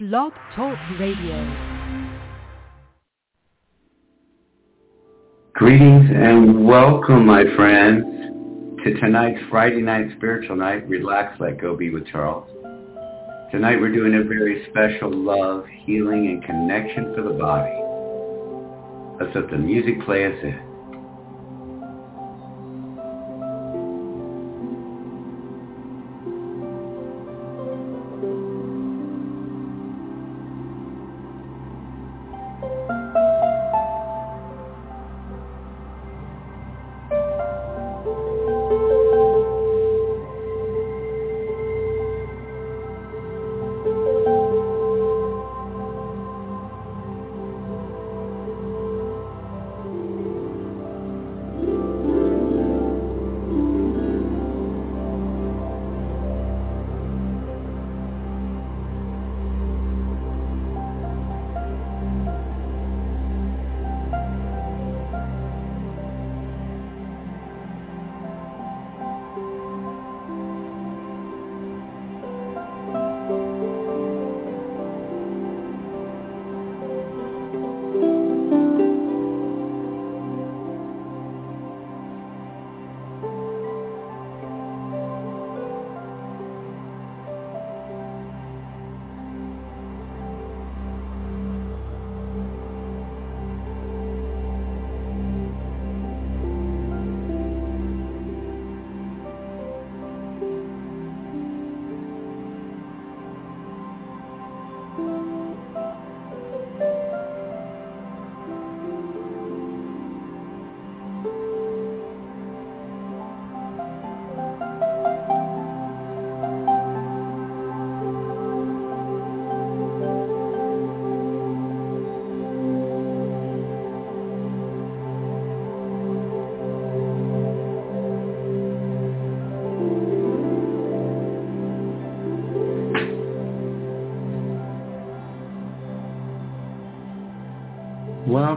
Blog Talk Radio. Greetings and welcome, my friends, to tonight's Friday night spiritual night, Relax, Let Go, Be with Charles. Tonight we're doing a very special love, healing, and connection for the body. Let's let the music play us in.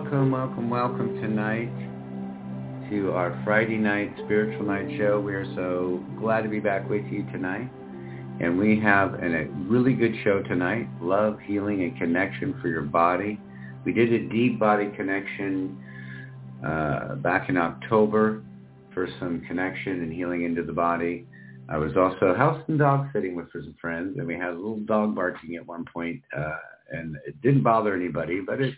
Welcome, welcome, welcome tonight to our Friday night spiritual night show. We are so glad to be back with you tonight. And we have an, a really good show tonight, Love, Healing, and Connection for Your Body. We did a deep body connection uh, back in October for some connection and healing into the body. I was also house and dog sitting with some friends, and we had a little dog barking at one point, uh, and it didn't bother anybody, but it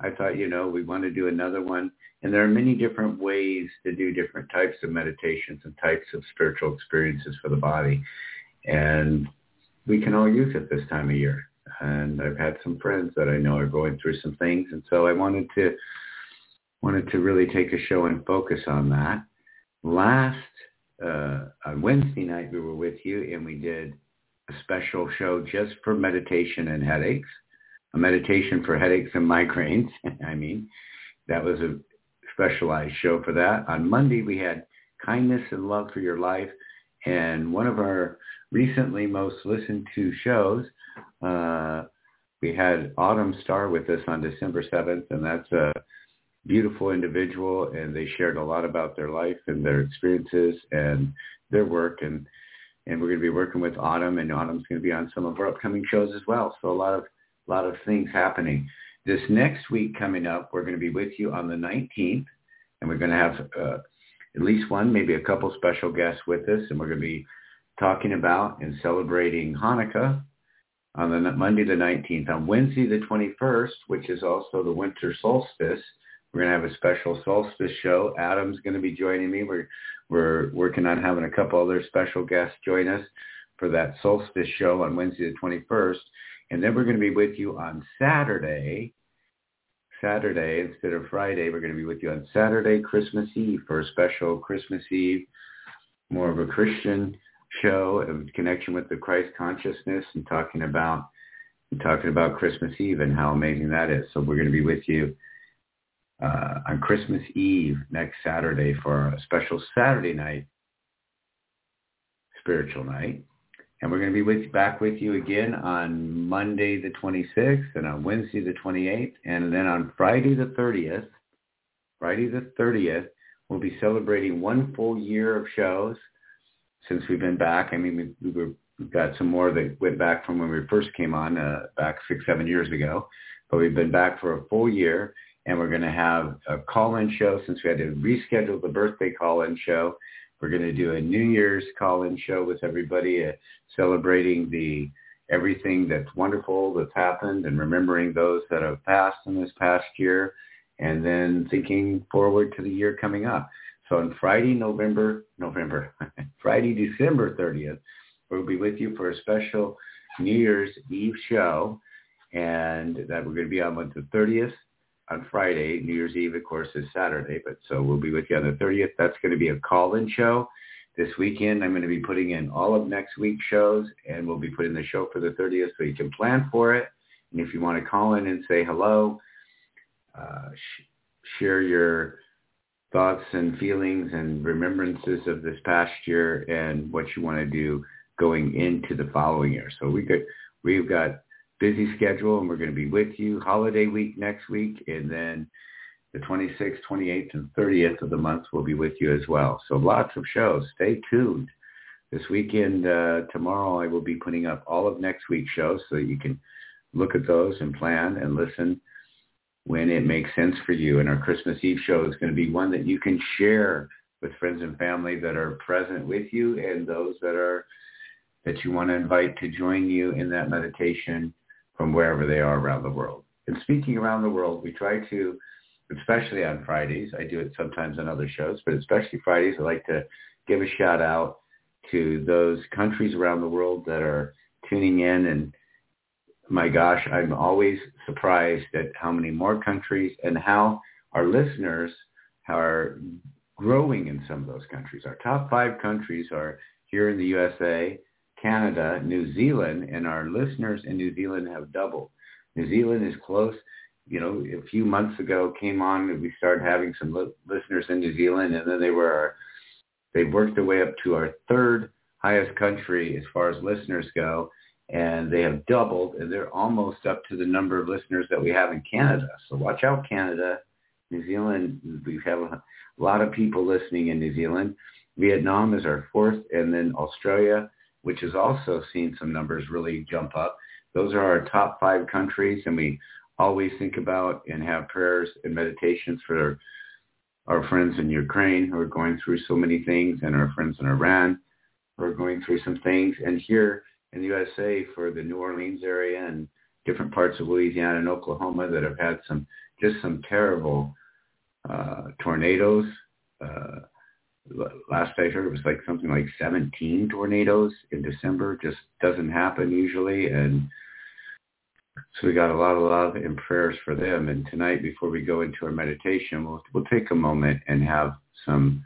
I thought, you know, we want to do another one. And there are many different ways to do different types of meditations and types of spiritual experiences for the body. And we can all use it this time of year. And I've had some friends that I know are going through some things. And so I wanted to wanted to really take a show and focus on that. Last uh, on Wednesday night we were with you and we did a special show just for meditation and headaches a meditation for headaches and migraines. I mean, that was a specialized show for that. On Monday, we had kindness and love for your life. And one of our recently most listened to shows, uh, we had Autumn Star with us on December 7th, and that's a beautiful individual, and they shared a lot about their life and their experiences and their work. And, and we're going to be working with Autumn, and Autumn's going to be on some of our upcoming shows as well. So a lot of a lot of things happening. This next week coming up, we're going to be with you on the 19th, and we're going to have uh, at least one, maybe a couple special guests with us, and we're going to be talking about and celebrating Hanukkah on the Monday the 19th. On Wednesday the 21st, which is also the winter solstice, we're going to have a special solstice show. Adam's going to be joining me. We're we're working on having a couple other special guests join us for that solstice show on Wednesday the 21st. And then we're going to be with you on Saturday. Saturday instead of Friday. We're going to be with you on Saturday, Christmas Eve, for a special Christmas Eve, more of a Christian show in connection with the Christ consciousness and talking about talking about Christmas Eve and how amazing that is. So we're going to be with you uh, on Christmas Eve next Saturday for a special Saturday night spiritual night. And we're going to be with, back with you again on Monday the 26th and on Wednesday the 28th. And then on Friday the 30th, Friday the 30th, we'll be celebrating one full year of shows since we've been back. I mean, we, we were, we've got some more that went back from when we first came on uh, back six, seven years ago. But we've been back for a full year and we're going to have a call-in show since we had to reschedule the birthday call-in show. We're going to do a New Year's call-in show with everybody uh, celebrating the everything that's wonderful that's happened and remembering those that have passed in this past year and then thinking forward to the year coming up. So on Friday, November, November, Friday, December 30th, we'll be with you for a special New Year's Eve show and that we're going to be on the 30th on Friday. New Year's Eve, of course, is Saturday, but so we'll be with you on the 30th. That's going to be a call-in show. This weekend, I'm going to be putting in all of next week's shows, and we'll be putting the show for the 30th so you can plan for it. And if you want to call in and say hello, uh, sh- share your thoughts and feelings and remembrances of this past year and what you want to do going into the following year. So we got, we've got busy schedule and we're going to be with you holiday week next week and then the 26th, 28th, and 30th of the month we'll be with you as well. So lots of shows. Stay tuned. This weekend, uh, tomorrow, I will be putting up all of next week's shows so you can look at those and plan and listen when it makes sense for you. And our Christmas Eve show is going to be one that you can share with friends and family that are present with you and those that are that you want to invite to join you in that meditation from wherever they are around the world. And speaking around the world, we try to, especially on Fridays, I do it sometimes on other shows, but especially Fridays, I like to give a shout out to those countries around the world that are tuning in. And my gosh, I'm always surprised at how many more countries and how our listeners are growing in some of those countries. Our top five countries are here in the USA, Canada, New Zealand, and our listeners in New Zealand have doubled. New Zealand is close. You know, a few months ago came on and we started having some li- listeners in New Zealand, and then they were our, they worked their way up to our third highest country as far as listeners go, and they have doubled, and they're almost up to the number of listeners that we have in Canada. So watch out, Canada. New Zealand, we have a lot of people listening in New Zealand. Vietnam is our fourth, and then Australia which has also seen some numbers really jump up. Those are our top five countries, and we always think about and have prayers and meditations for our friends in Ukraine who are going through so many things, and our friends in Iran who are going through some things, and here in the USA for the New Orleans area and different parts of Louisiana and Oklahoma that have had some just some terrible uh, tornadoes. Uh, last I heard it was like something like 17 tornadoes in December. Just doesn't happen usually. And so we got a lot of love and prayers for them. And tonight, before we go into our meditation, we'll, we'll take a moment and have some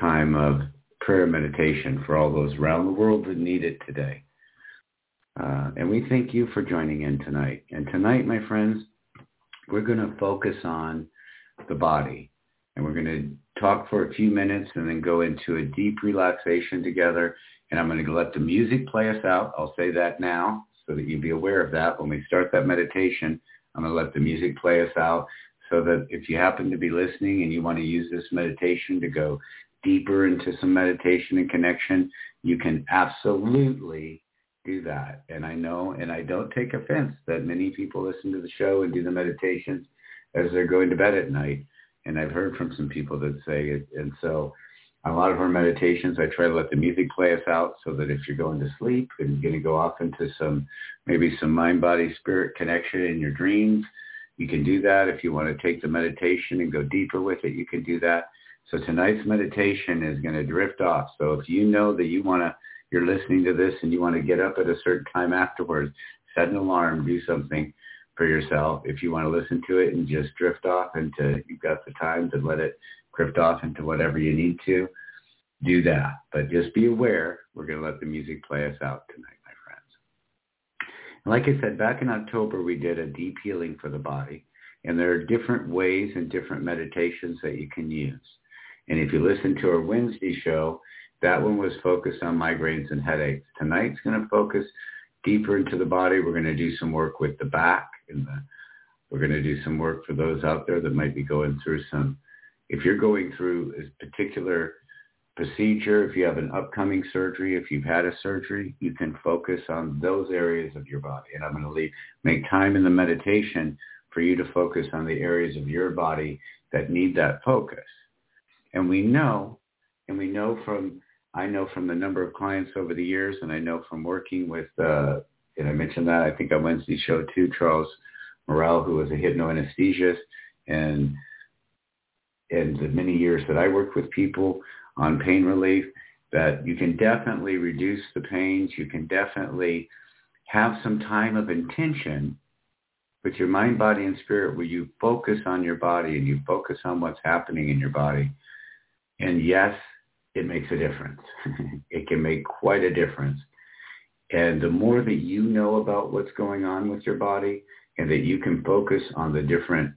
time of prayer meditation for all those around the world that need it today. Uh, and we thank you for joining in tonight. And tonight, my friends, we're going to focus on the body. And we're going to talk for a few minutes and then go into a deep relaxation together. And I'm going to let the music play us out. I'll say that now so that you be aware of that. When we start that meditation, I'm going to let the music play us out so that if you happen to be listening and you want to use this meditation to go deeper into some meditation and connection, you can absolutely do that. And I know, and I don't take offense that many people listen to the show and do the meditations as they're going to bed at night and I've heard from some people that say it. And so a lot of our meditations, I try to let the music play us out so that if you're going to sleep and you're going to go off into some, maybe some mind, body, spirit connection in your dreams, you can do that. If you want to take the meditation and go deeper with it, you can do that. So tonight's meditation is going to drift off. So if you know that you want to, you're listening to this and you want to get up at a certain time afterwards, set an alarm, do something for yourself if you want to listen to it and just drift off into you've got the time to let it drift off into whatever you need to do that but just be aware we're going to let the music play us out tonight my friends like I said, back in October, we did a deep healing for the body. And there are different ways and different meditations that you can use. And if you listen to our Wednesday show, that one was focused on migraines and headaches. Tonight's going to focus deeper into the body. We're going to do some work with the back and the, we're going to do some work for those out there that might be going through some, if you're going through a particular procedure, if you have an upcoming surgery, if you've had a surgery, you can focus on those areas of your body. And I'm going to leave, make time in the meditation for you to focus on the areas of your body that need that focus. And we know, and we know from, I know from the number of clients over the years, and I know from working with, uh, and I mentioned that I think on Wednesday show too, Charles Morel, who was a hypnoanesthesiast, and and the many years that I worked with people on pain relief, that you can definitely reduce the pains. You can definitely have some time of intention with your mind, body, and spirit where you focus on your body and you focus on what's happening in your body. And yes, it makes a difference. it can make quite a difference. And the more that you know about what's going on with your body and that you can focus on the different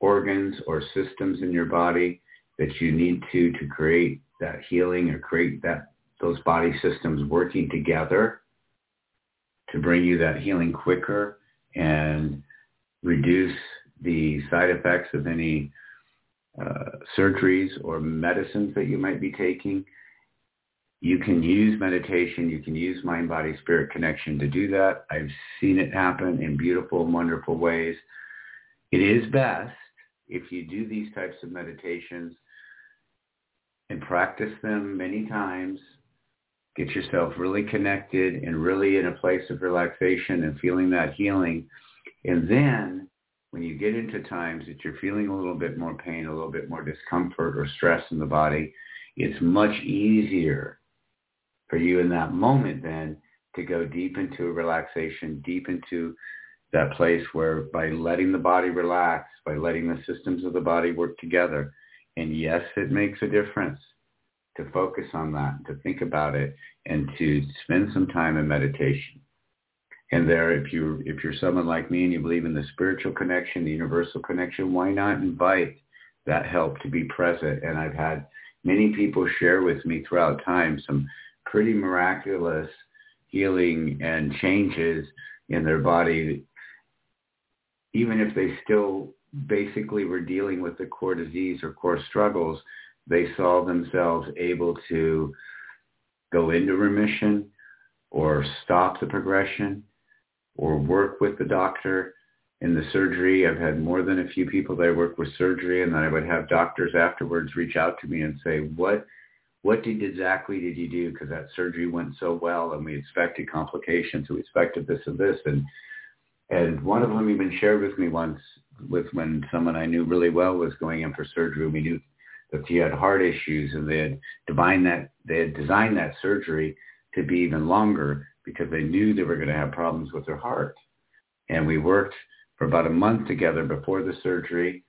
organs or systems in your body that you need to to create that healing or create that those body systems working together to bring you that healing quicker and reduce the side effects of any uh, surgeries or medicines that you might be taking. You can use meditation. You can use mind-body-spirit connection to do that. I've seen it happen in beautiful, wonderful ways. It is best if you do these types of meditations and practice them many times. Get yourself really connected and really in a place of relaxation and feeling that healing. And then when you get into times that you're feeling a little bit more pain, a little bit more discomfort or stress in the body, it's much easier for you in that moment then to go deep into a relaxation, deep into that place where by letting the body relax, by letting the systems of the body work together, and yes, it makes a difference to focus on that, to think about it, and to spend some time in meditation. And there, if you if you're someone like me and you believe in the spiritual connection, the universal connection, why not invite that help to be present? And I've had many people share with me throughout time some pretty miraculous healing and changes in their body, even if they still basically were dealing with the core disease or core struggles, they saw themselves able to go into remission or stop the progression or work with the doctor in the surgery. I've had more than a few people that I work with surgery and then I would have doctors afterwards reach out to me and say, what, what did exactly did you do? Because that surgery went so well and we expected complications. We expected this and this. And, and one of them even shared with me once with when someone I knew really well was going in for surgery. We knew that he had heart issues and they had designed that they had designed that surgery to be even longer because they knew they were going to have problems with their heart. And we worked for about a month together before the surgery,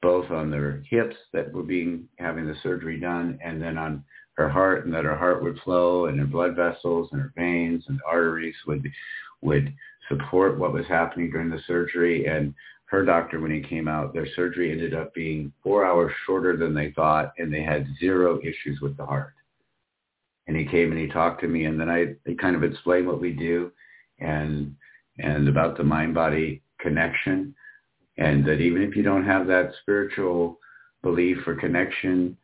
both on their hips that were being having the surgery done and then on her heart and that her heart would flow and her blood vessels and her veins and arteries would would support what was happening during the surgery and her doctor when he came out, their surgery ended up being four hours shorter than they thought, and they had zero issues with the heart. And he came and he talked to me, and then I kind of explained what we do, and and about the mind-body connection, and that even if you don't have that spiritual belief or connection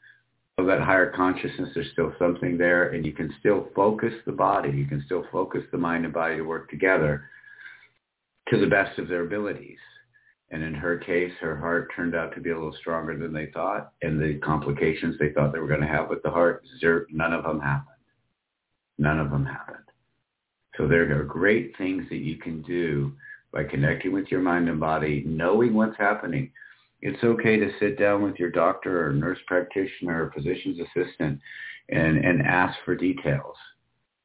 of that higher consciousness, there's still something there, and you can still focus the body, you can still focus the mind and body to work together to the best of their abilities and in her case, her heart turned out to be a little stronger than they thought. And the complications they thought they were going to have with the heart, none of them happened. None of them happened. So there are great things that you can do by connecting with your mind and body, knowing what's happening. It's okay to sit down with your doctor or nurse practitioner or physician's assistant and, and ask for details.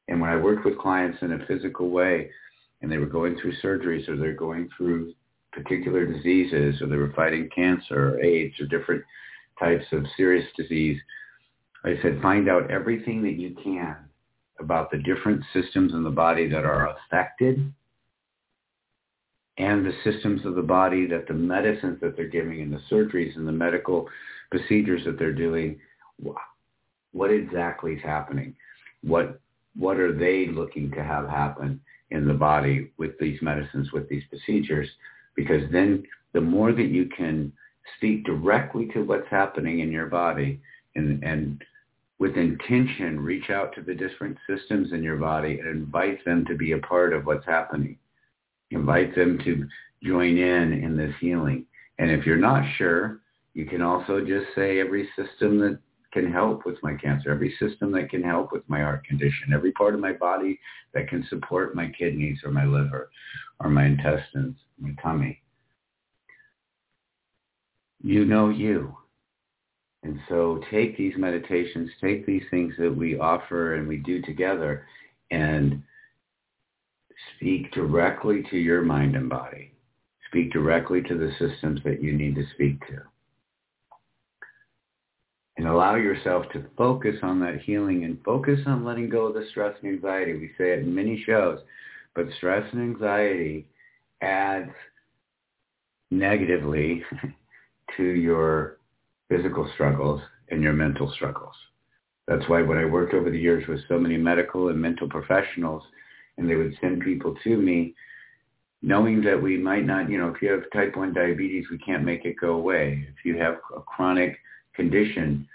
And when I worked with clients in a physical way and they were going through surgeries or they're going through particular diseases or they were fighting cancer or AIDS or different types of serious disease, I said, find out everything that you can about the different systems in the body that are affected and the systems of the body that the medicines that they're giving and the surgeries and the medical procedures that they're doing, what exactly is happening? What what are they looking to have happen in the body with these medicines, with these procedures? Because then the more that you can speak directly to what's happening in your body and, and with intention reach out to the different systems in your body and invite them to be a part of what's happening. Invite them to join in in this healing. And if you're not sure, you can also just say every system that can help with my cancer, every system that can help with my heart condition, every part of my body that can support my kidneys or my liver or my intestines, my tummy. You know you. And so take these meditations, take these things that we offer and we do together and speak directly to your mind and body. Speak directly to the systems that you need to speak to and allow yourself to focus on that healing and focus on letting go of the stress and anxiety. We say it in many shows, but stress and anxiety adds negatively to your physical struggles and your mental struggles. That's why when I worked over the years with so many medical and mental professionals, and they would send people to me, knowing that we might not, you know, if you have type 1 diabetes, we can't make it go away. If you have a chronic condition,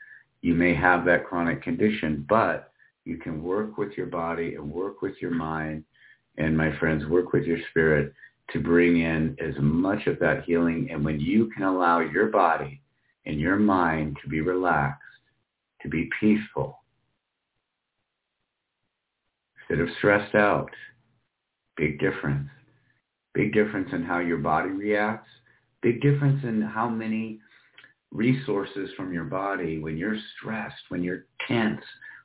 you may have that chronic condition, but you can work with your body and work with your mind and my friends, work with your spirit to bring in as much of that healing. And when you can allow your body and your mind to be relaxed, to be peaceful, instead have stressed out, big difference. Big difference in how your body reacts. Big difference in how many resources from your body when you're stressed, when you're tense,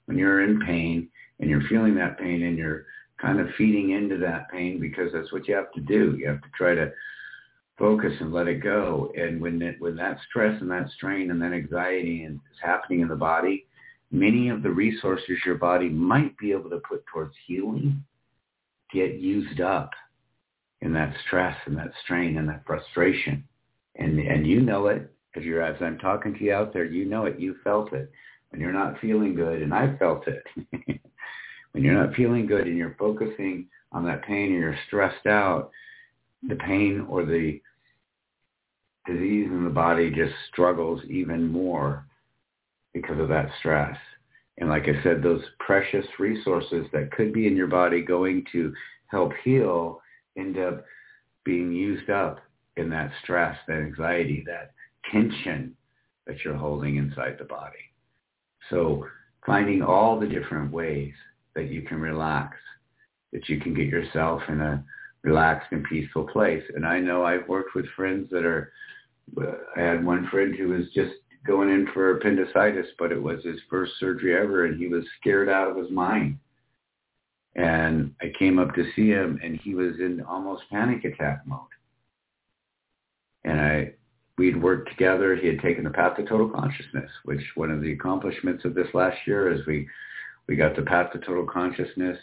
when you're in pain and you're feeling that pain and you're kind of feeding into that pain because that's what you have to do. You have to try to focus and let it go. And when it, when that stress and that strain and that anxiety is happening in the body, many of the resources your body might be able to put towards healing get used up in that stress and that strain and that frustration. And and you know it if you're as I'm talking to you out there, you know it, you felt it. When you're not feeling good, and I felt it. when you're not feeling good and you're focusing on that pain and you're stressed out, the pain or the disease in the body just struggles even more because of that stress. And like I said, those precious resources that could be in your body going to help heal end up being used up in that stress, that anxiety, that tension that you're holding inside the body. So finding all the different ways that you can relax, that you can get yourself in a relaxed and peaceful place. And I know I've worked with friends that are, I had one friend who was just going in for appendicitis, but it was his first surgery ever and he was scared out of his mind. And I came up to see him and he was in almost panic attack mode. And I we'd worked together. He had taken the path to total consciousness, which one of the accomplishments of this last year is we, we got the path to total consciousness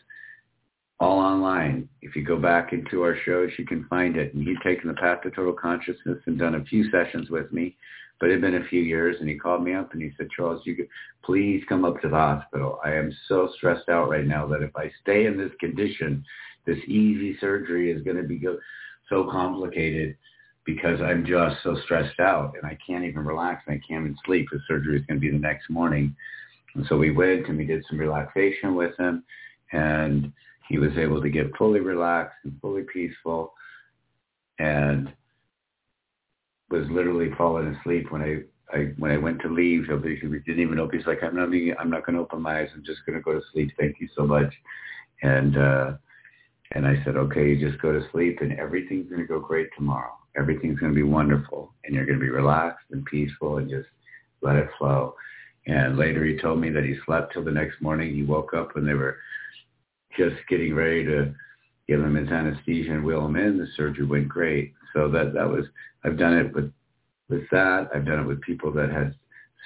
all online. If you go back into our shows, you can find it. And he'd taken the path to total consciousness and done a few sessions with me, but it had been a few years. And he called me up and he said, Charles, you could please come up to the hospital. I am so stressed out right now that if I stay in this condition, this easy surgery is going to be so complicated because I'm just so stressed out and I can't even relax and I can't even sleep. The surgery is going to be the next morning. And so we went and we did some relaxation with him and he was able to get fully relaxed and fully peaceful and was literally falling asleep when I, I when I went to leave. He didn't even open. He's like, I'm not, I'm not going to open my eyes. I'm just going to go to sleep. Thank you so much. And, uh, and I said, okay, you just go to sleep and everything's going to go great tomorrow everything's going to be wonderful and you're going to be relaxed and peaceful and just let it flow. And later he told me that he slept till the next morning. He woke up when they were just getting ready to give him his anesthesia and wheel him in. The surgery went great. So that, that was, I've done it with, with that. I've done it with people that had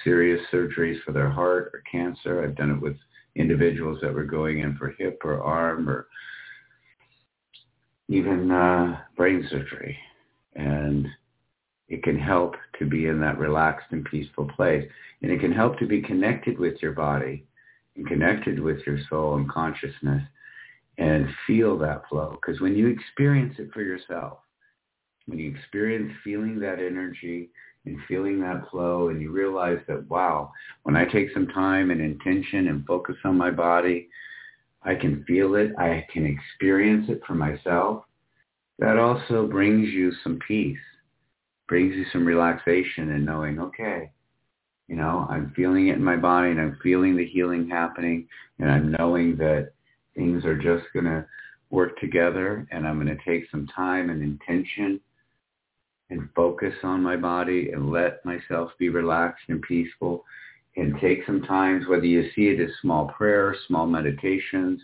serious surgeries for their heart or cancer. I've done it with individuals that were going in for hip or arm or even uh, brain surgery. And it can help to be in that relaxed and peaceful place. And it can help to be connected with your body and connected with your soul and consciousness and feel that flow. Because when you experience it for yourself, when you experience feeling that energy and feeling that flow and you realize that, wow, when I take some time and intention and focus on my body, I can feel it. I can experience it for myself. That also brings you some peace, brings you some relaxation and knowing, okay, you know, I'm feeling it in my body and I'm feeling the healing happening and I'm knowing that things are just going to work together and I'm going to take some time and intention and focus on my body and let myself be relaxed and peaceful and take some times, whether you see it as small prayers, small meditations,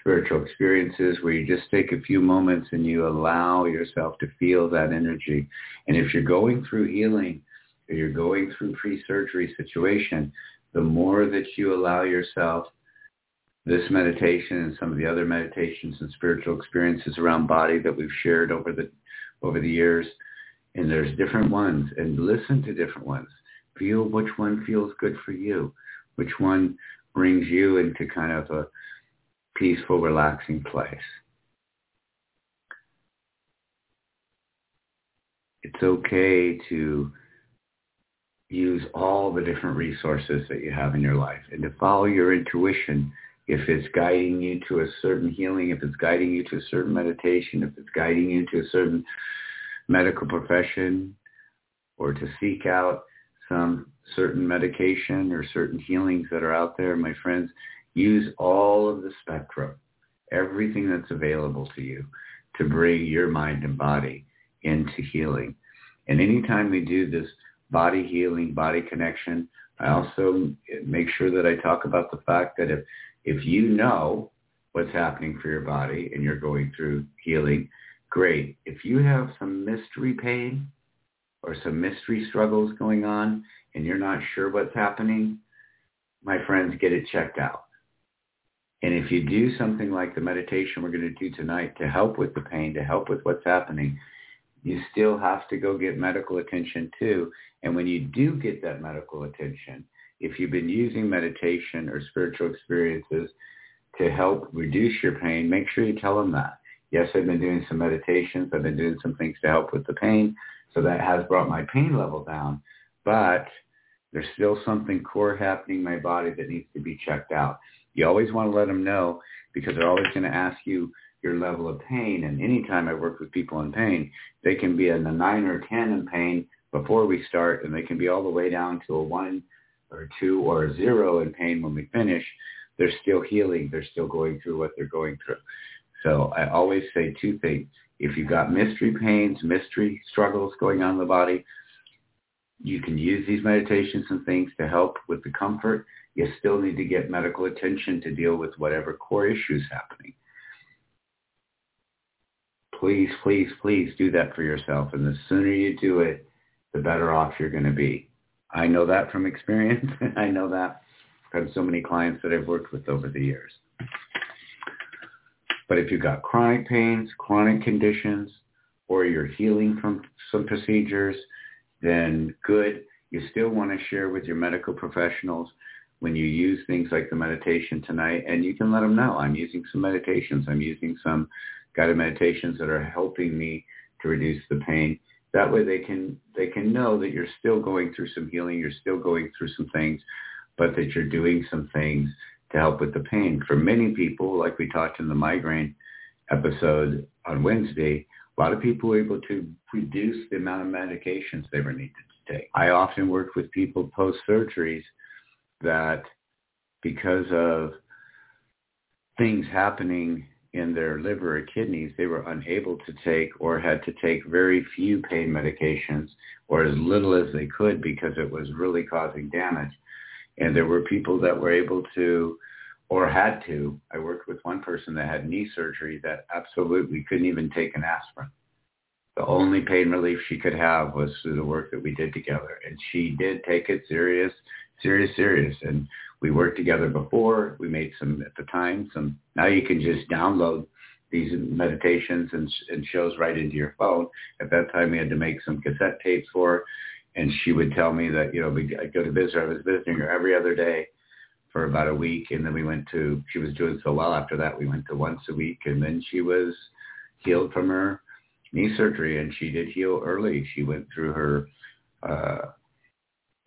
spiritual experiences where you just take a few moments and you allow yourself to feel that energy. And if you're going through healing or you're going through pre-surgery situation, the more that you allow yourself this meditation and some of the other meditations and spiritual experiences around body that we've shared over the over the years, and there's different ones. And listen to different ones. Feel which one feels good for you. Which one brings you into kind of a peaceful relaxing place. It's okay to use all the different resources that you have in your life and to follow your intuition. If it's guiding you to a certain healing, if it's guiding you to a certain meditation, if it's guiding you to a certain medical profession or to seek out some certain medication or certain healings that are out there, my friends, use all of the spectrum, everything that's available to you to bring your mind and body into healing. And anytime we do this body healing, body connection, I also make sure that I talk about the fact that if, if you know what's happening for your body and you're going through healing, great. If you have some mystery pain or some mystery struggles going on and you're not sure what's happening, my friends, get it checked out. And if you do something like the meditation we're going to do tonight to help with the pain, to help with what's happening, you still have to go get medical attention too. And when you do get that medical attention, if you've been using meditation or spiritual experiences to help reduce your pain, make sure you tell them that yes, I've been doing some meditations. I've been doing some things to help with the pain. So that has brought my pain level down. But there's still something core happening in my body that needs to be checked out. You always want to let them know because they're always going to ask you your level of pain. And anytime I work with people in pain, they can be in a 9 or 10 in pain before we start, and they can be all the way down to a 1 or 2 or a 0 in pain when we finish. They're still healing. They're still going through what they're going through. So I always say two things. If you've got mystery pains, mystery struggles going on in the body, you can use these meditations and things to help with the comfort. You still need to get medical attention to deal with whatever core issues happening. Please, please, please do that for yourself. And the sooner you do it, the better off you're going to be. I know that from experience. I know that from so many clients that I've worked with over the years. But if you've got chronic pains, chronic conditions, or you're healing from some procedures, then good. You still want to share with your medical professionals when you use things like the meditation tonight, and you can let them know, I'm using some meditations. I'm using some guided meditations that are helping me to reduce the pain. That way they can they can know that you're still going through some healing, you're still going through some things, but that you're doing some things to help with the pain. For many people, like we talked in the migraine episode on Wednesday, a lot of people were able to reduce the amount of medications they were needed to take. I often work with people post-surgeries that because of things happening in their liver or kidneys, they were unable to take or had to take very few pain medications or as little as they could because it was really causing damage. And there were people that were able to or had to. I worked with one person that had knee surgery that absolutely couldn't even take an aspirin. The only pain relief she could have was through the work that we did together. And she did take it serious, serious, serious. And we worked together before. We made some, at the time, some, now you can just download these meditations and, and shows right into your phone. At that time, we had to make some cassette tapes for and she would tell me that you know I'd go to visit her. I was visiting her every other day for about a week, and then we went to. She was doing so well after that. We went to once a week, and then she was healed from her knee surgery, and she did heal early. She went through her uh,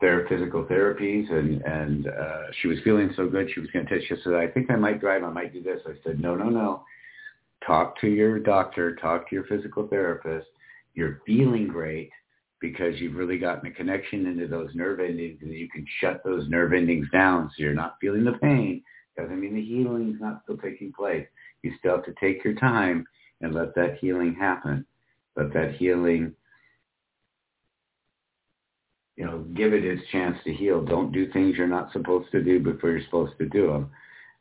their physical therapies, and and uh, she was feeling so good. She was going to. She said, "I think I might drive. I might do this." I said, "No, no, no. Talk to your doctor. Talk to your physical therapist. You're feeling great." Because you've really gotten a connection into those nerve endings and you can shut those nerve endings down so you're not feeling the pain. Doesn't mean the healing's not still taking place. You still have to take your time and let that healing happen. Let that healing, you know, give it its chance to heal. Don't do things you're not supposed to do before you're supposed to do them.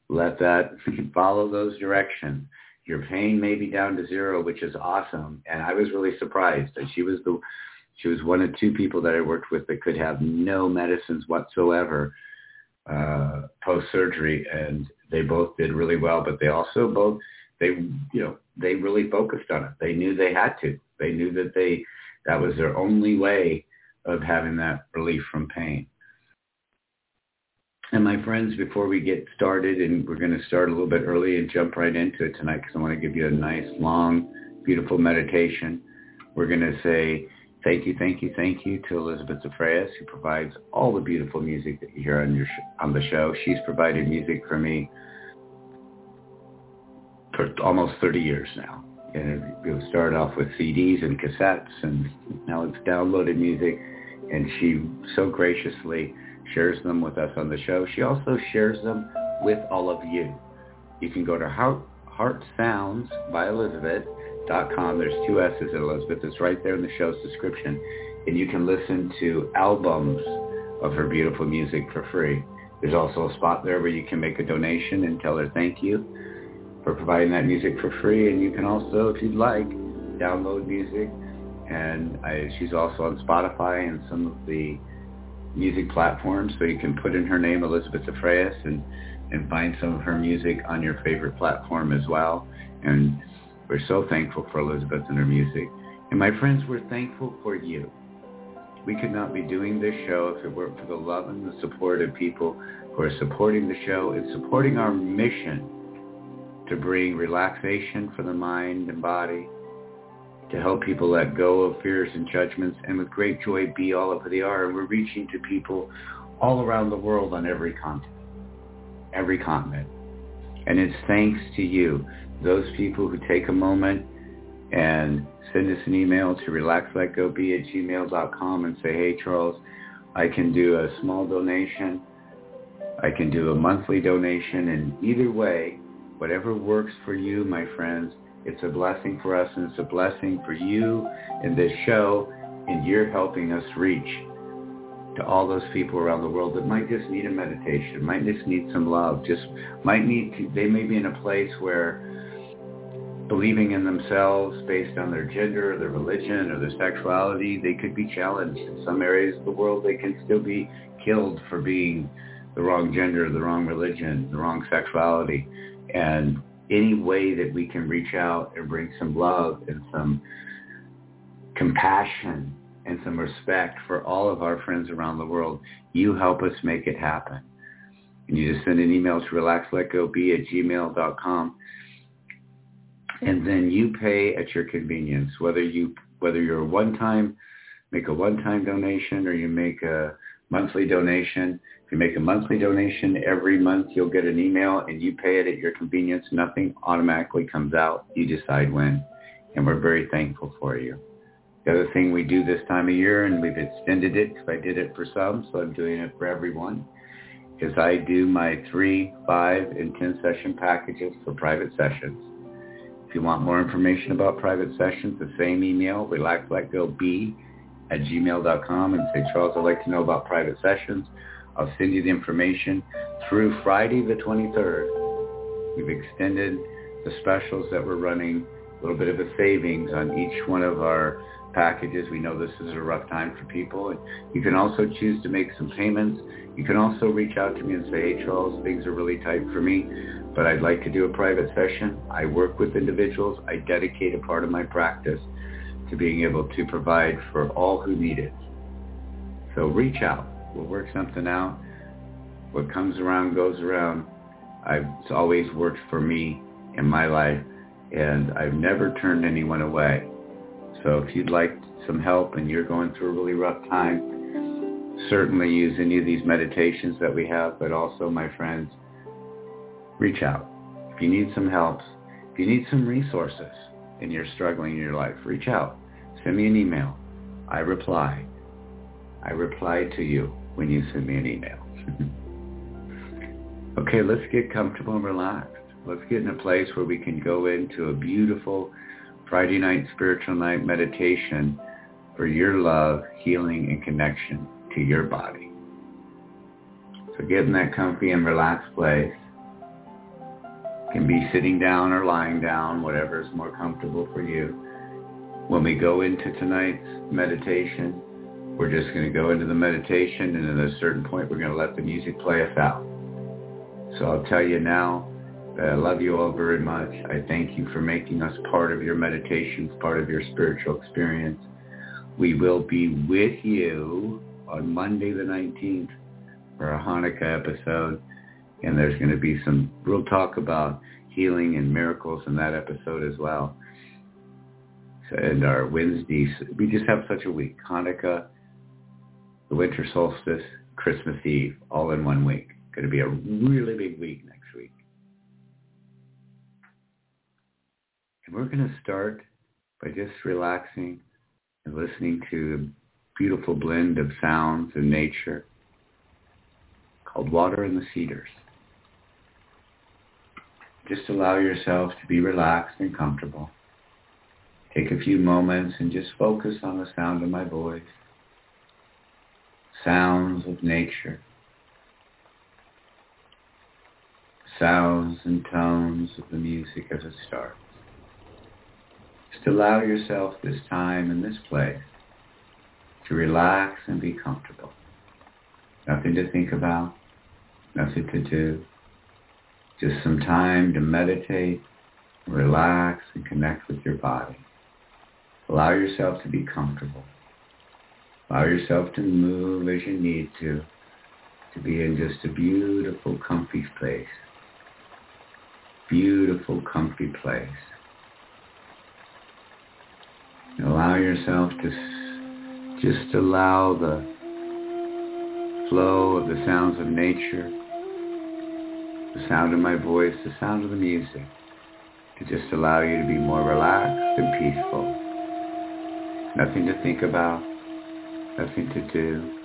Let that follow those directions. Your pain may be down to zero, which is awesome. And I was really surprised that she was the she was one of two people that I worked with that could have no medicines whatsoever uh, post-surgery, and they both did really well. But they also both, they, you know, they really focused on it. They knew they had to. They knew that they, that was their only way of having that relief from pain. And my friends, before we get started, and we're going to start a little bit early and jump right into it tonight because I want to give you a nice, long, beautiful meditation. We're going to say, Thank you, thank you, thank you to Elissabeth DeFreitas, who provides all the beautiful music that you hear on your sh- on the show. She's provided music for me for almost 30 years now. And it started off with CDs and cassettes, and now it's downloaded music. And she so graciously shares them with us on the show. She also shares them with all of you. You can go to Heart, Heart Sounds by Elissabeth com. There's two S's in Elissabeth. It's right there in the show's description. And you can listen to albums of her beautiful music for free. There's also a spot there where you can make a donation and tell her thank you for providing that music for free. And you can also, if you'd like, download music. And I, she's also on Spotify and some of the music platforms. So you can put in her name, Elissabeth DeFreitas, and, and find some of her music on your favorite platform as well. And we're so thankful for Elissabeth and her music. And my friends, we're thankful for you. We could not be doing this show if it weren't for the love and the support of people who are supporting the show and supporting our mission to bring relaxation for the mind and body, to help people let go of fears and judgments, and with great joy be all of who they are. And we're reaching to people all around the world on every continent, every continent. And it's thanks to you those people who take a moment and send us an email to relaxletgobe at gmail.com and say, hey, Charles, I can do a small donation. I can do a monthly donation. And either way, whatever works for you, my friends, it's a blessing for us and it's a blessing for you and this show and you're helping us reach to all those people around the world that might just need a meditation, might just need some love, just might need to, they may be in a place where believing in themselves based on their gender or their religion or their sexuality, they could be challenged. In some areas of the world, they can still be killed for being the wrong gender, the wrong religion, the wrong sexuality. And any way that we can reach out and bring some love and some compassion and some respect for all of our friends around the world, you help us make it happen. And you just send an email to relaxletgobe at gmail.com and then you pay at your convenience, whether you whether you're a one-time make a one-time donation or you make a monthly donation. If you make a monthly donation every month, you'll get an email and you pay it at your convenience. Nothing automatically comes out. You decide when, and we're very thankful for you. The other thing we do this time of year, and we've extended it because I did it for some, so I'm doing it for everyone, is I do my three, five, and 10 session packages for private sessions. If you want more information about private sessions, the same email, relaxletgobe at gmail.com and say, Charles, I'd like to know about private sessions. I'll send you the information through Friday the 23rd. We've extended the specials that we're running, a little bit of a savings on each one of our packages. We know this is a rough time for people. You can also choose to make some payments. You can also reach out to me and say, hey, Charles, things are really tight for me, but I'd like to do a private session. I work with individuals. I dedicate a part of my practice to being able to provide for all who need it. So reach out. We'll work something out. What comes around goes around. I've, it's always worked for me in my life, and I've never turned anyone away. So if you'd like some help and you're going through a really rough time, certainly use any of these meditations that we have, but also, my friends, reach out. If you need some help, if you need some resources and you're struggling in your life, reach out. Send me an email. I reply. I reply to you when you send me an email. okay, let's get comfortable and relaxed. Let's get in a place where we can go into a beautiful Friday night spiritual night meditation for your love, healing, and connection to your body. So get in that comfy and relaxed place. can be sitting down or lying down, whatever is more comfortable for you. When we go into tonight's meditation, we're just going to go into the meditation and at a certain point we're going to let the music play us out. So I'll tell you now, I love you all very much. I thank you for making us part of your meditations, part of your spiritual experience. We will be with you on Monday the 19th for a Hanukkah episode. And there's going to be some real talk about healing and miracles in that episode as well. And our Wednesdays, we just have such a week. Hanukkah, the winter solstice, Christmas Eve, all in one week. Going to be a really big week next And we're going to start by just relaxing and listening to a beautiful blend of sounds and nature called Water and the Cedars. Just allow yourself to be relaxed and comfortable. Take a few moments and just focus on the sound of my voice sounds of nature, sounds and tones of the music as it starts. Just allow yourself this time and this place to relax and be comfortable. Nothing to think about, nothing to do. Just some time to meditate, relax, and connect with your body. Allow yourself to be comfortable. Allow yourself to move as you need to, to be in just a beautiful, comfy place. Beautiful, comfy place. Allow yourself to just allow the flow of the sounds of nature, the sound of my voice, the sound of the music, to just allow you to be more relaxed and peaceful. Nothing to think about, nothing to do.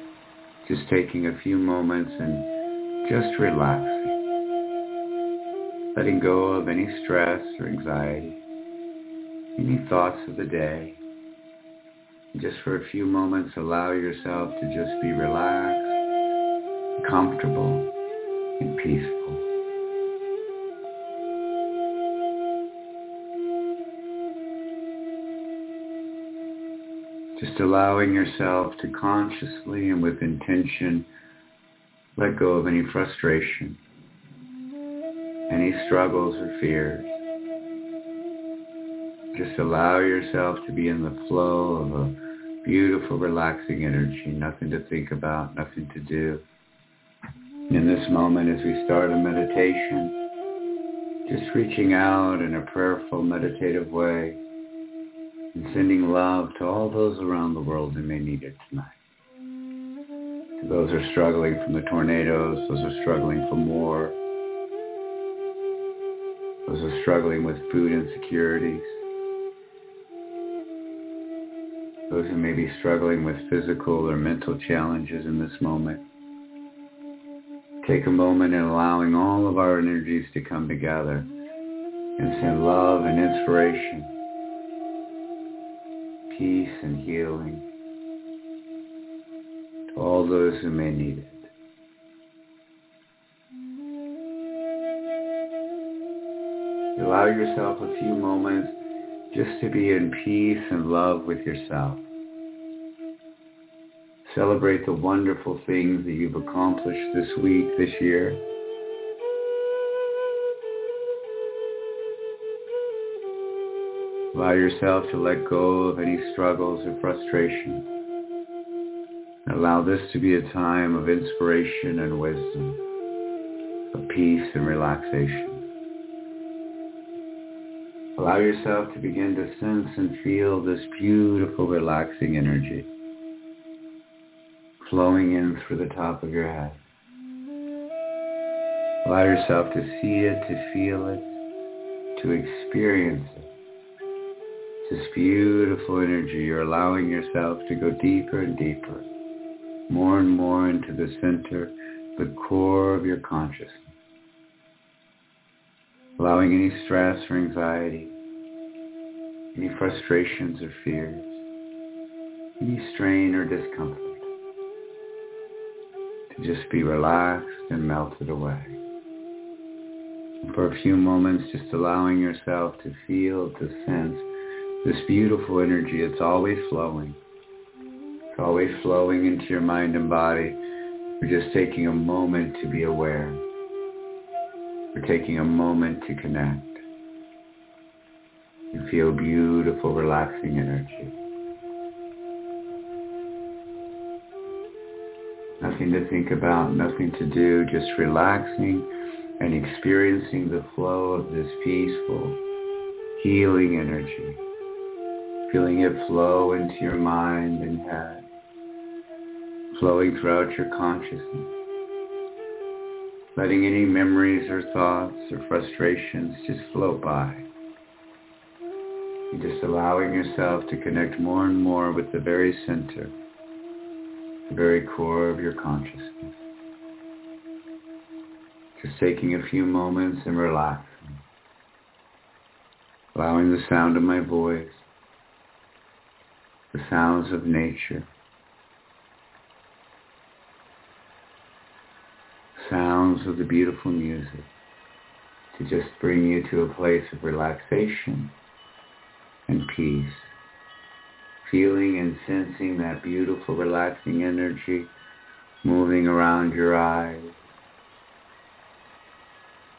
Just taking a few moments and just relaxing. Letting go of any stress or anxiety, any thoughts of the day. Just for a few moments, allow yourself to just be relaxed, comfortable, and peaceful. Just allowing yourself to consciously and with intention let go of any frustration, any struggles or fears. Just allow yourself to be in the flow of a beautiful, relaxing energy, nothing to think about, nothing to do. In this moment, as we start a meditation, just reaching out in a prayerful, meditative way, and sending love to all those around the world who may need it tonight. To those who are struggling from the tornadoes, those who are struggling from war, those who are struggling with food insecurities, those who may be struggling with physical or mental challenges in this moment. Take a moment in allowing all of our energies to come together and send love and inspiration peace and healing to all those who may need it. Allow yourself a few moments just to be in peace and love with yourself. Celebrate the wonderful things that you've accomplished this week, this year. Allow yourself to let go of any struggles or frustration. Allow this to be a time of inspiration and wisdom, of peace and relaxation. Allow yourself to begin to sense and feel this beautiful relaxing energy flowing in through the top of your head. Allow yourself to see it, to feel it, to experience it. This beautiful energy, you're allowing yourself to go deeper and deeper, more and more into the center, the core of your consciousness. Allowing any stress or anxiety, any frustrations or fears, any strain or discomfort just be relaxed and melted away. For a few moments, just allowing yourself to feel, to sense this beautiful energy. It's always flowing. It's always flowing into your mind and body. We're just taking a moment to be aware. We're taking a moment to connect. You feel beautiful, relaxing energy. Nothing to think about, nothing to do, just relaxing and experiencing the flow of this peaceful, healing energy. Feeling it flow into your mind and head, flowing throughout your consciousness, letting any memories or thoughts or frustrations just float by. And just allowing yourself to connect more and more with the very center, very core of your consciousness. Just taking a few moments and relaxing, allowing the sound of my voice. The sounds of nature, sounds of the beautiful music. To just bring you to a place of relaxation and peace, feeling and sensing that beautiful relaxing energy moving around your eyes,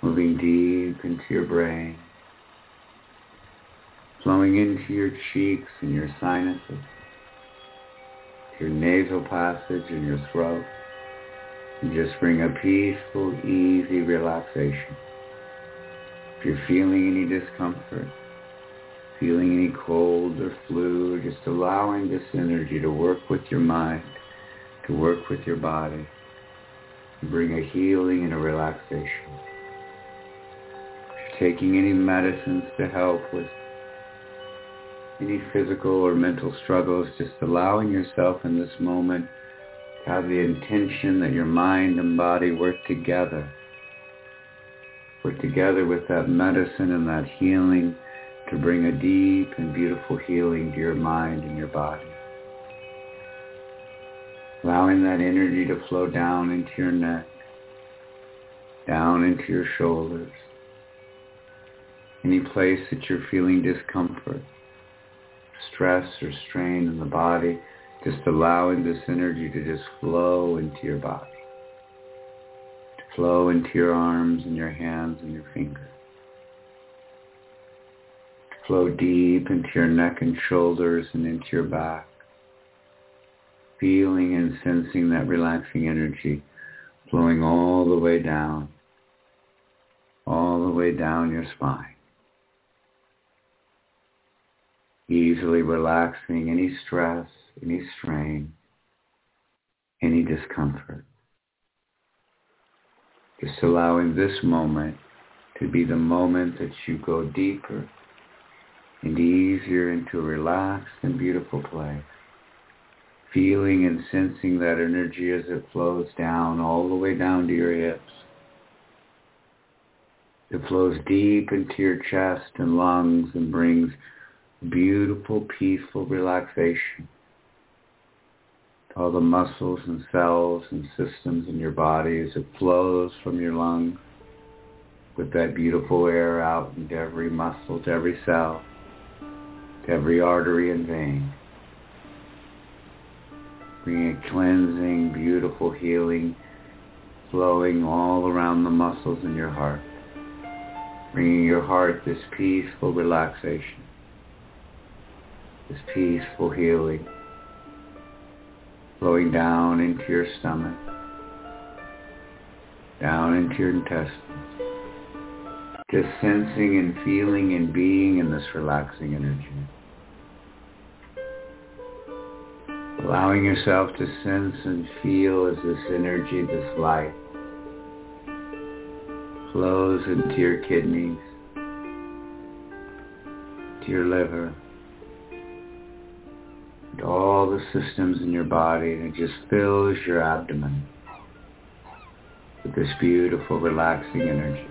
moving deep into your brain, flowing into your cheeks and your sinuses, your nasal passage and your throat. And just bring a peaceful, easy relaxation. If you're feeling any discomfort, feeling any cold or flu, just allowing this energy to work with your mind, to work with your body, bring a healing and a relaxation. Taking any medicines to help with any physical or mental struggles, just allowing yourself in this moment to have the intention that your mind and body work together. Work together with that medicine and that healing to bring a deep and beautiful healing to your mind and your body. Allowing that energy to flow down into your neck, down into your shoulders, any place that you're feeling discomfort stress or strain in the body, just allowing this energy to just flow into your body, to flow into your arms and your hands and your fingers, flow deep into your neck and shoulders and into your back, feeling and sensing that relaxing energy flowing all the way down, all the way down your spine easily relaxing any stress, any strain, any discomfort. Just allowing this moment to be the moment that you go deeper and easier into a relaxed and beautiful place. Feeling and sensing that energy as it flows down all the way down to your hips. It flows deep into your chest and lungs and brings beautiful, peaceful relaxation to all the muscles and cells and systems in your body as it flows from your lungs with that beautiful air out into every muscle, to every cell, every artery and vein. Bringing a cleansing, beautiful healing flowing all around the muscles in your heart. Bringing your heart this peaceful relaxation, this peaceful healing, flowing down into your stomach, down into your intestines. Just sensing and feeling and being in this relaxing energy. Allowing yourself to sense and feel as this energy, this light, flows into your kidneys, to your liver, to all the systems in your body, and it just fills your abdomen with this beautiful relaxing energy.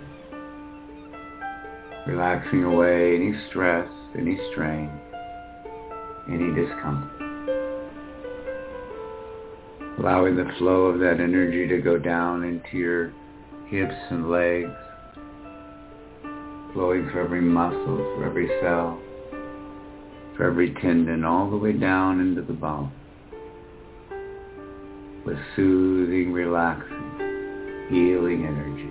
Relaxing away any stress, any strain, any discomfort. Allowing the flow of that energy to go down into your hips and legs, flowing through every muscle, through every cell, through every tendon, all the way down into the bone. With soothing, relaxing, healing energy.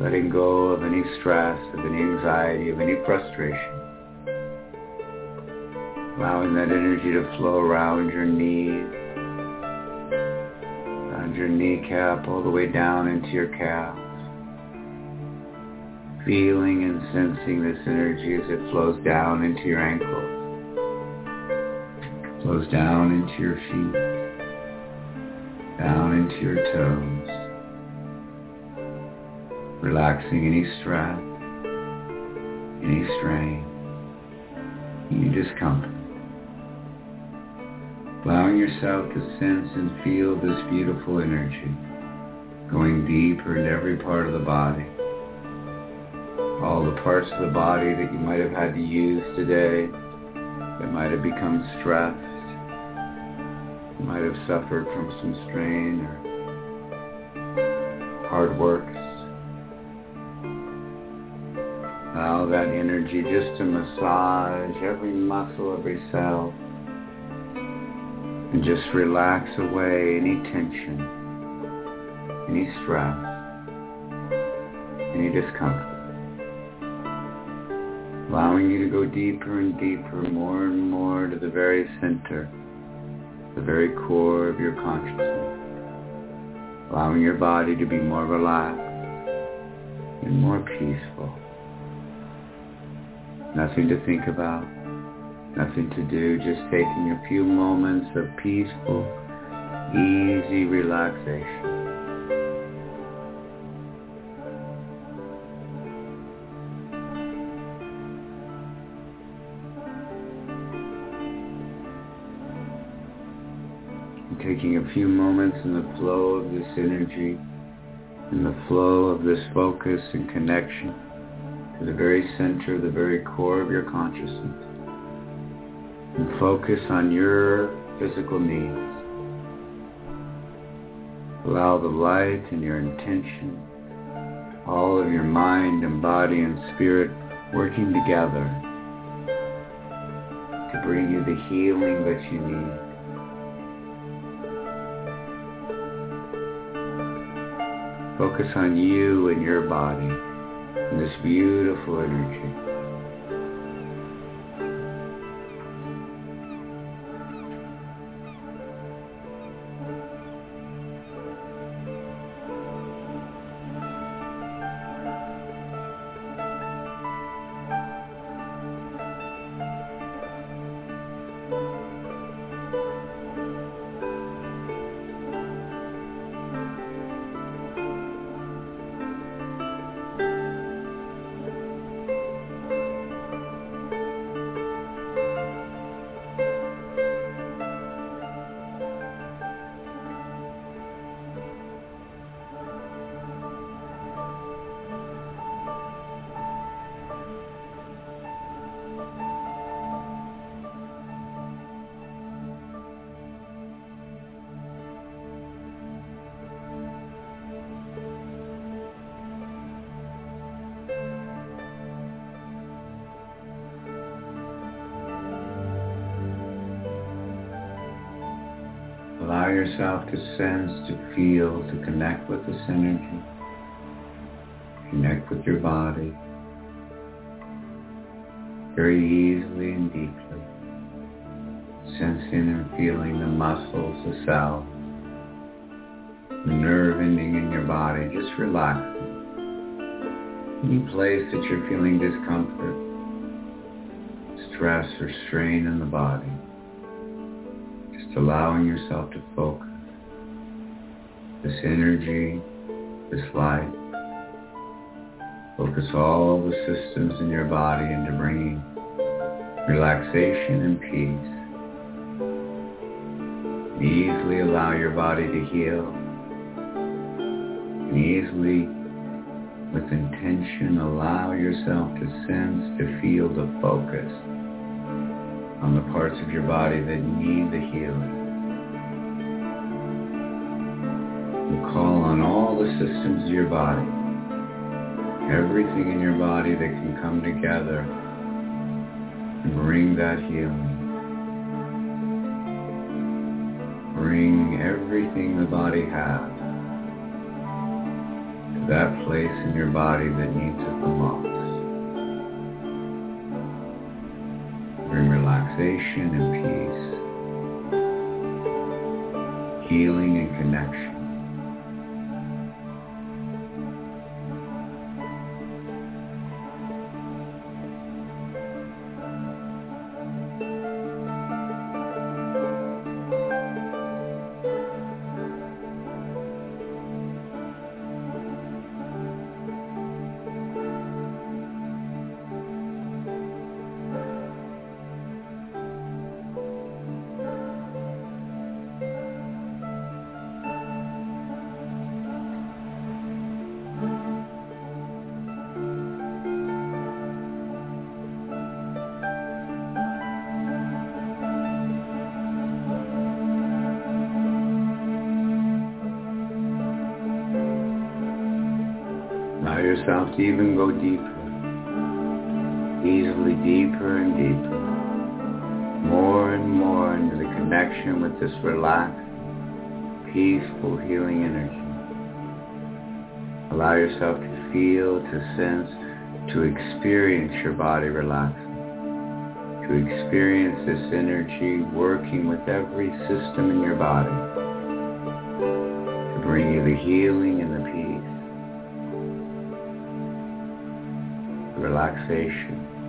Letting go of any stress, of any anxiety, of any frustration. Allowing that energy to flow around your knees, around your kneecap, all the way down into your calves. Feeling and sensing this energy as it flows down into your ankles, flows down into your feet, down into your toes, relaxing any stress, any strain, any discomfort allowing yourself to sense and feel this beautiful energy going deeper into every part of the body. All the parts of the body that you might have had to use today, that might have become stressed, might have suffered from some strain or hard works. Allow that energy just to massage every muscle, every cell, and just relax away any tension, any stress, any discomfort. Allowing you to go deeper and deeper, more and more to the very center, the very core of your consciousness. Allowing your body to be more relaxed and more peaceful. Nothing to think about, Nothing to do, just taking a few moments of peaceful, easy relaxation. Taking a few moments in the flow of this energy, in the flow of this focus and connection to the very center, the very core of your consciousness and focus on your physical needs. Allow the light and your intention, all of your mind and body and spirit working together to bring you the healing that you need. Focus on you and your body this beautiful energy. Allow yourself to sense, to feel, to connect with this energy. Connect with your body very easily and deeply. Sensing and feeling the muscles, the cells, the nerve ending in your body. Just relax. Any place that you're feeling discomfort, stress or strain in the body. Just allowing yourself to focus. This energy, this light, Focus all the systems in your body into bringing relaxation and peace. And easily allow your body to heal. And easily, with intention, allow yourself to sense, to feel, the focus on the parts of your body that need the healing. And call on all the systems of your body everything in your body that can come together and bring that healing. Bring everything the body has to that place in your body that needs it the most. Relaxation and peace, healing and connection. To even go deeper, easily deeper and deeper, more and more into the connection with this relaxed, peaceful, healing energy. Allow yourself to feel, to sense, to experience your body relaxing, to experience this energy working with every system in your body to bring you the healing and the relaxation.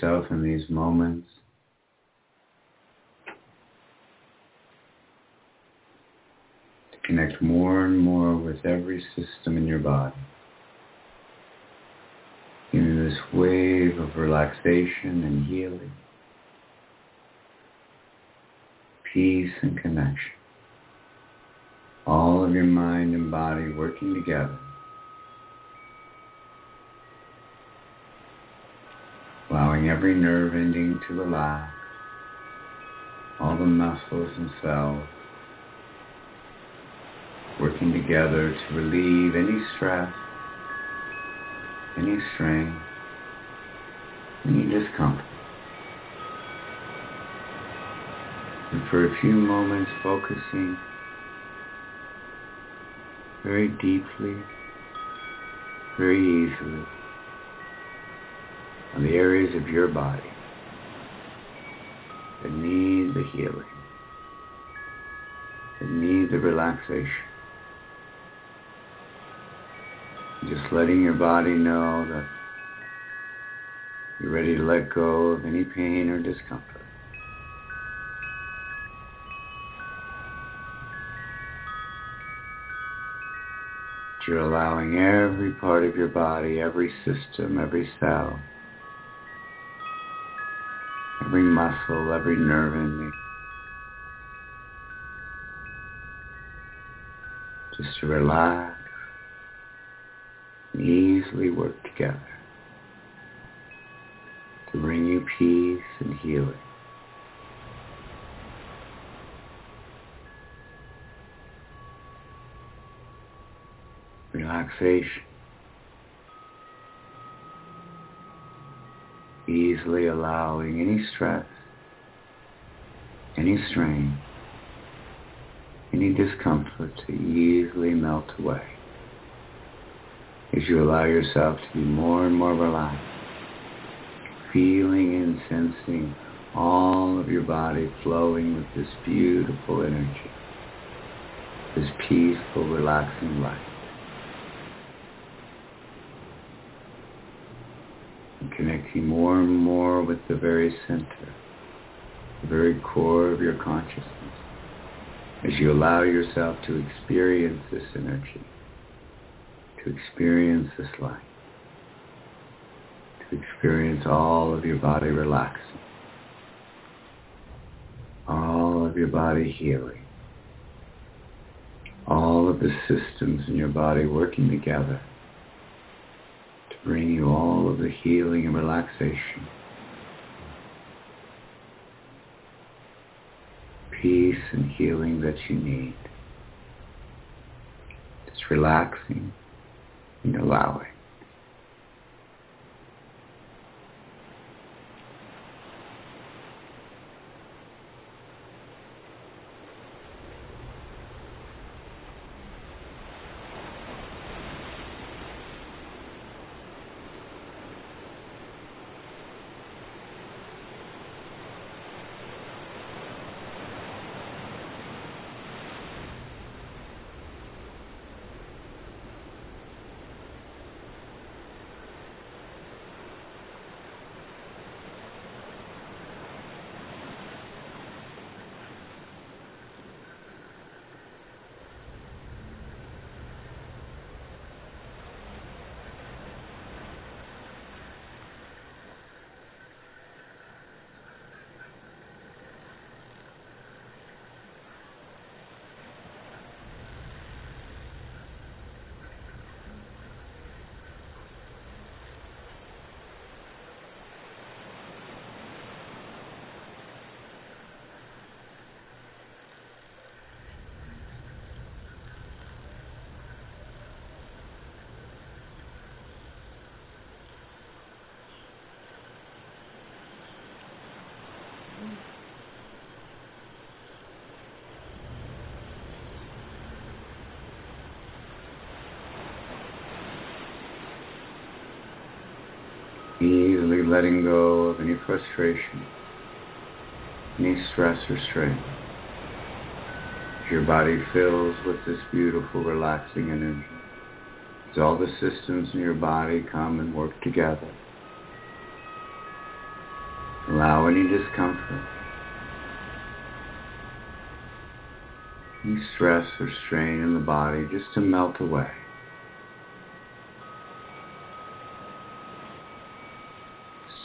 Yourself in these moments. To connect more and more with every system in your body. In this wave of relaxation and healing, peace and connection. All of your mind and body working together allowing every nerve ending to relax, all the muscles cells working together to relieve any stress, any strain, any discomfort. And for a few moments focusing very deeply, very easily on the areas of your body that need the healing, that need the relaxation. Just letting your body know that you're ready to let go of any pain or discomfort. You're allowing every part of your body, every system, every cell every muscle, every nerve in me. Just to relax and easily work together to bring you peace and healing. Relaxation. Easily allowing any stress, any strain, any discomfort to easily melt away as you allow yourself to be more and more relaxed feeling and sensing all of your body flowing with this beautiful energy, this peaceful, relaxing light. And connecting more and more with the very center, the very core of your consciousness, as you allow yourself to experience this energy, to experience this light to experience all of your body relaxing, all of your body healing, all of the systems in your body working together to bring you all of the healing and relaxation, peace and healing that you need. Just relaxing and allowing. Easily letting go of any frustration, any stress or strain. Your body fills with this beautiful, relaxing energy. As all the systems in your body come and work together. Allow any discomfort, any stress or strain in the body just to melt away.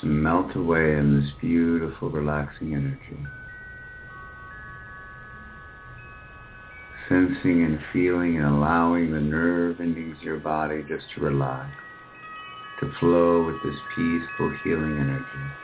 Melt away in this beautiful, relaxing energy. Sensing and feeling and allowing the nerve endings of your body just to relax, to flow with this peaceful, healing energy.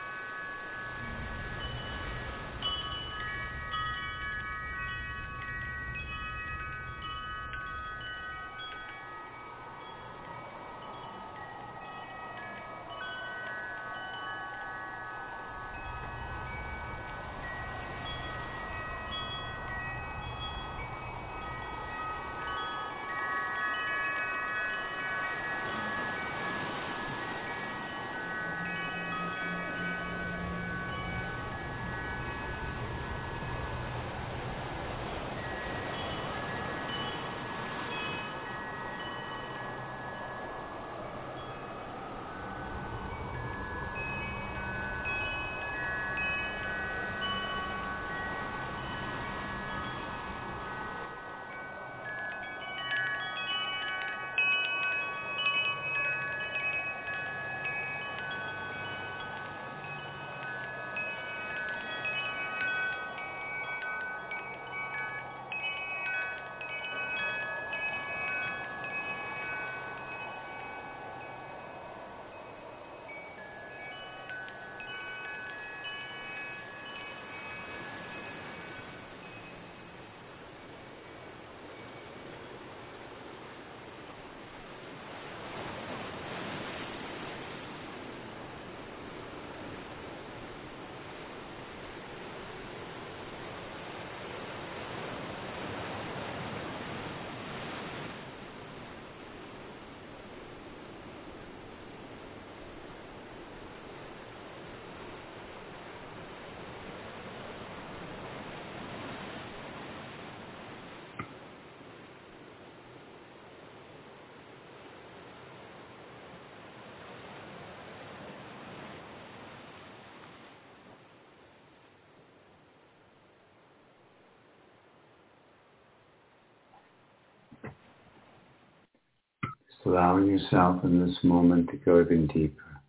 Allowing yourself in this moment to go even deeper,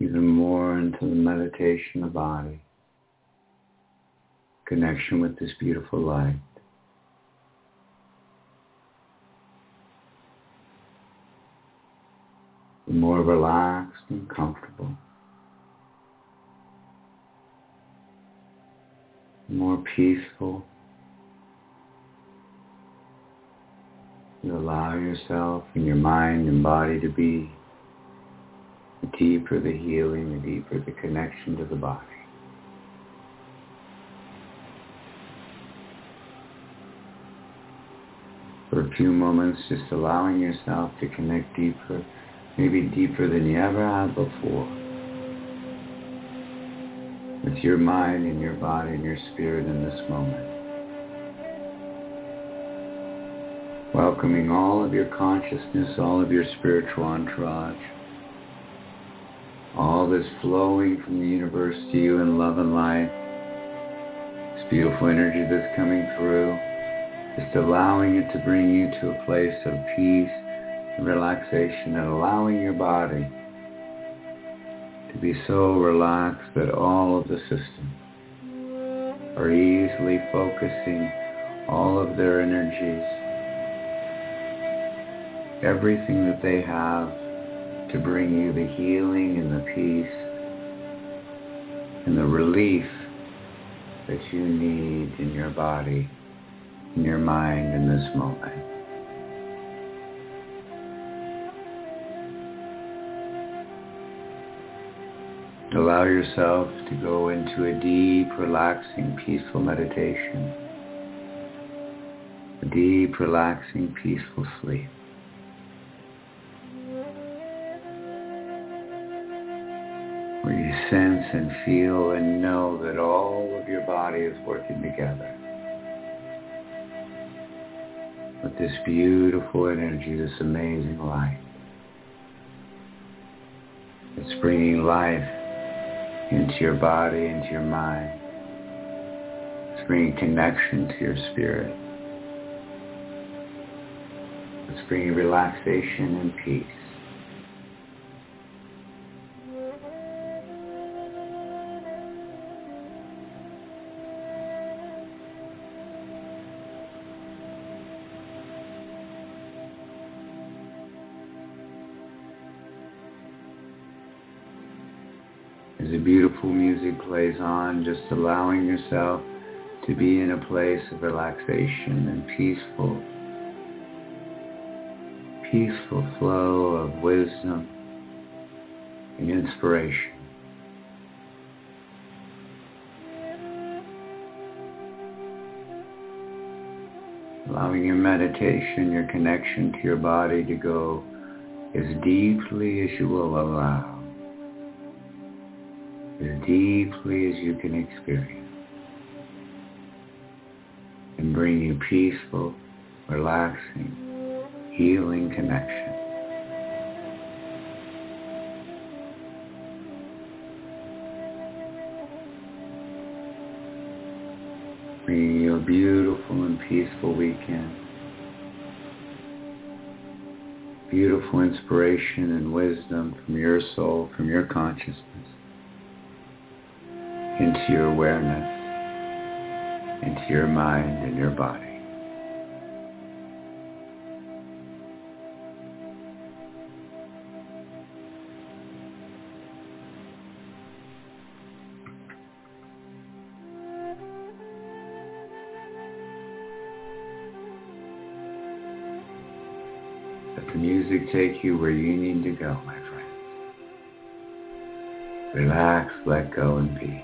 even more into the meditation of body, connection with this beautiful light. more relaxed and comfortable. More peaceful. You allow yourself and your mind and body to be the deeper the healing, the deeper the connection to the body. For a few moments, just allowing yourself to connect deeper maybe deeper than you ever have before. With your mind and your body and your spirit in this moment. Welcoming all of your consciousness, all of your spiritual entourage. All this flowing from the universe to you in love and light. This beautiful energy that's coming through. Just allowing it to bring you to a place of peace and relaxation and allowing your body to be so relaxed that all of the systems are easily focusing all of their energies, everything that they have to bring you the healing and the peace and the relief that you need in your body, in your mind in this moment. Allow yourself to go into a deep, relaxing, peaceful meditation. A deep, relaxing, peaceful sleep. Sense and feel and know that all of your body is working together. With this beautiful energy, this amazing light. It's bringing life into your body, into your mind. It's bringing connection to your spirit. It's bringing relaxation and peace. On, just allowing yourself to be in a place of relaxation and peaceful, peaceful flow of wisdom and inspiration. Allowing your meditation, your connection to your body to go as deeply as you will allow deeply as you can experience and bring you peaceful, relaxing, healing connection. Bringing you a beautiful and peaceful weekend. Beautiful inspiration and wisdom from your soul, from your consciousness into your awareness, into your mind and your body. Let the music take you where you need to go, my friend. Relax, let go, and be.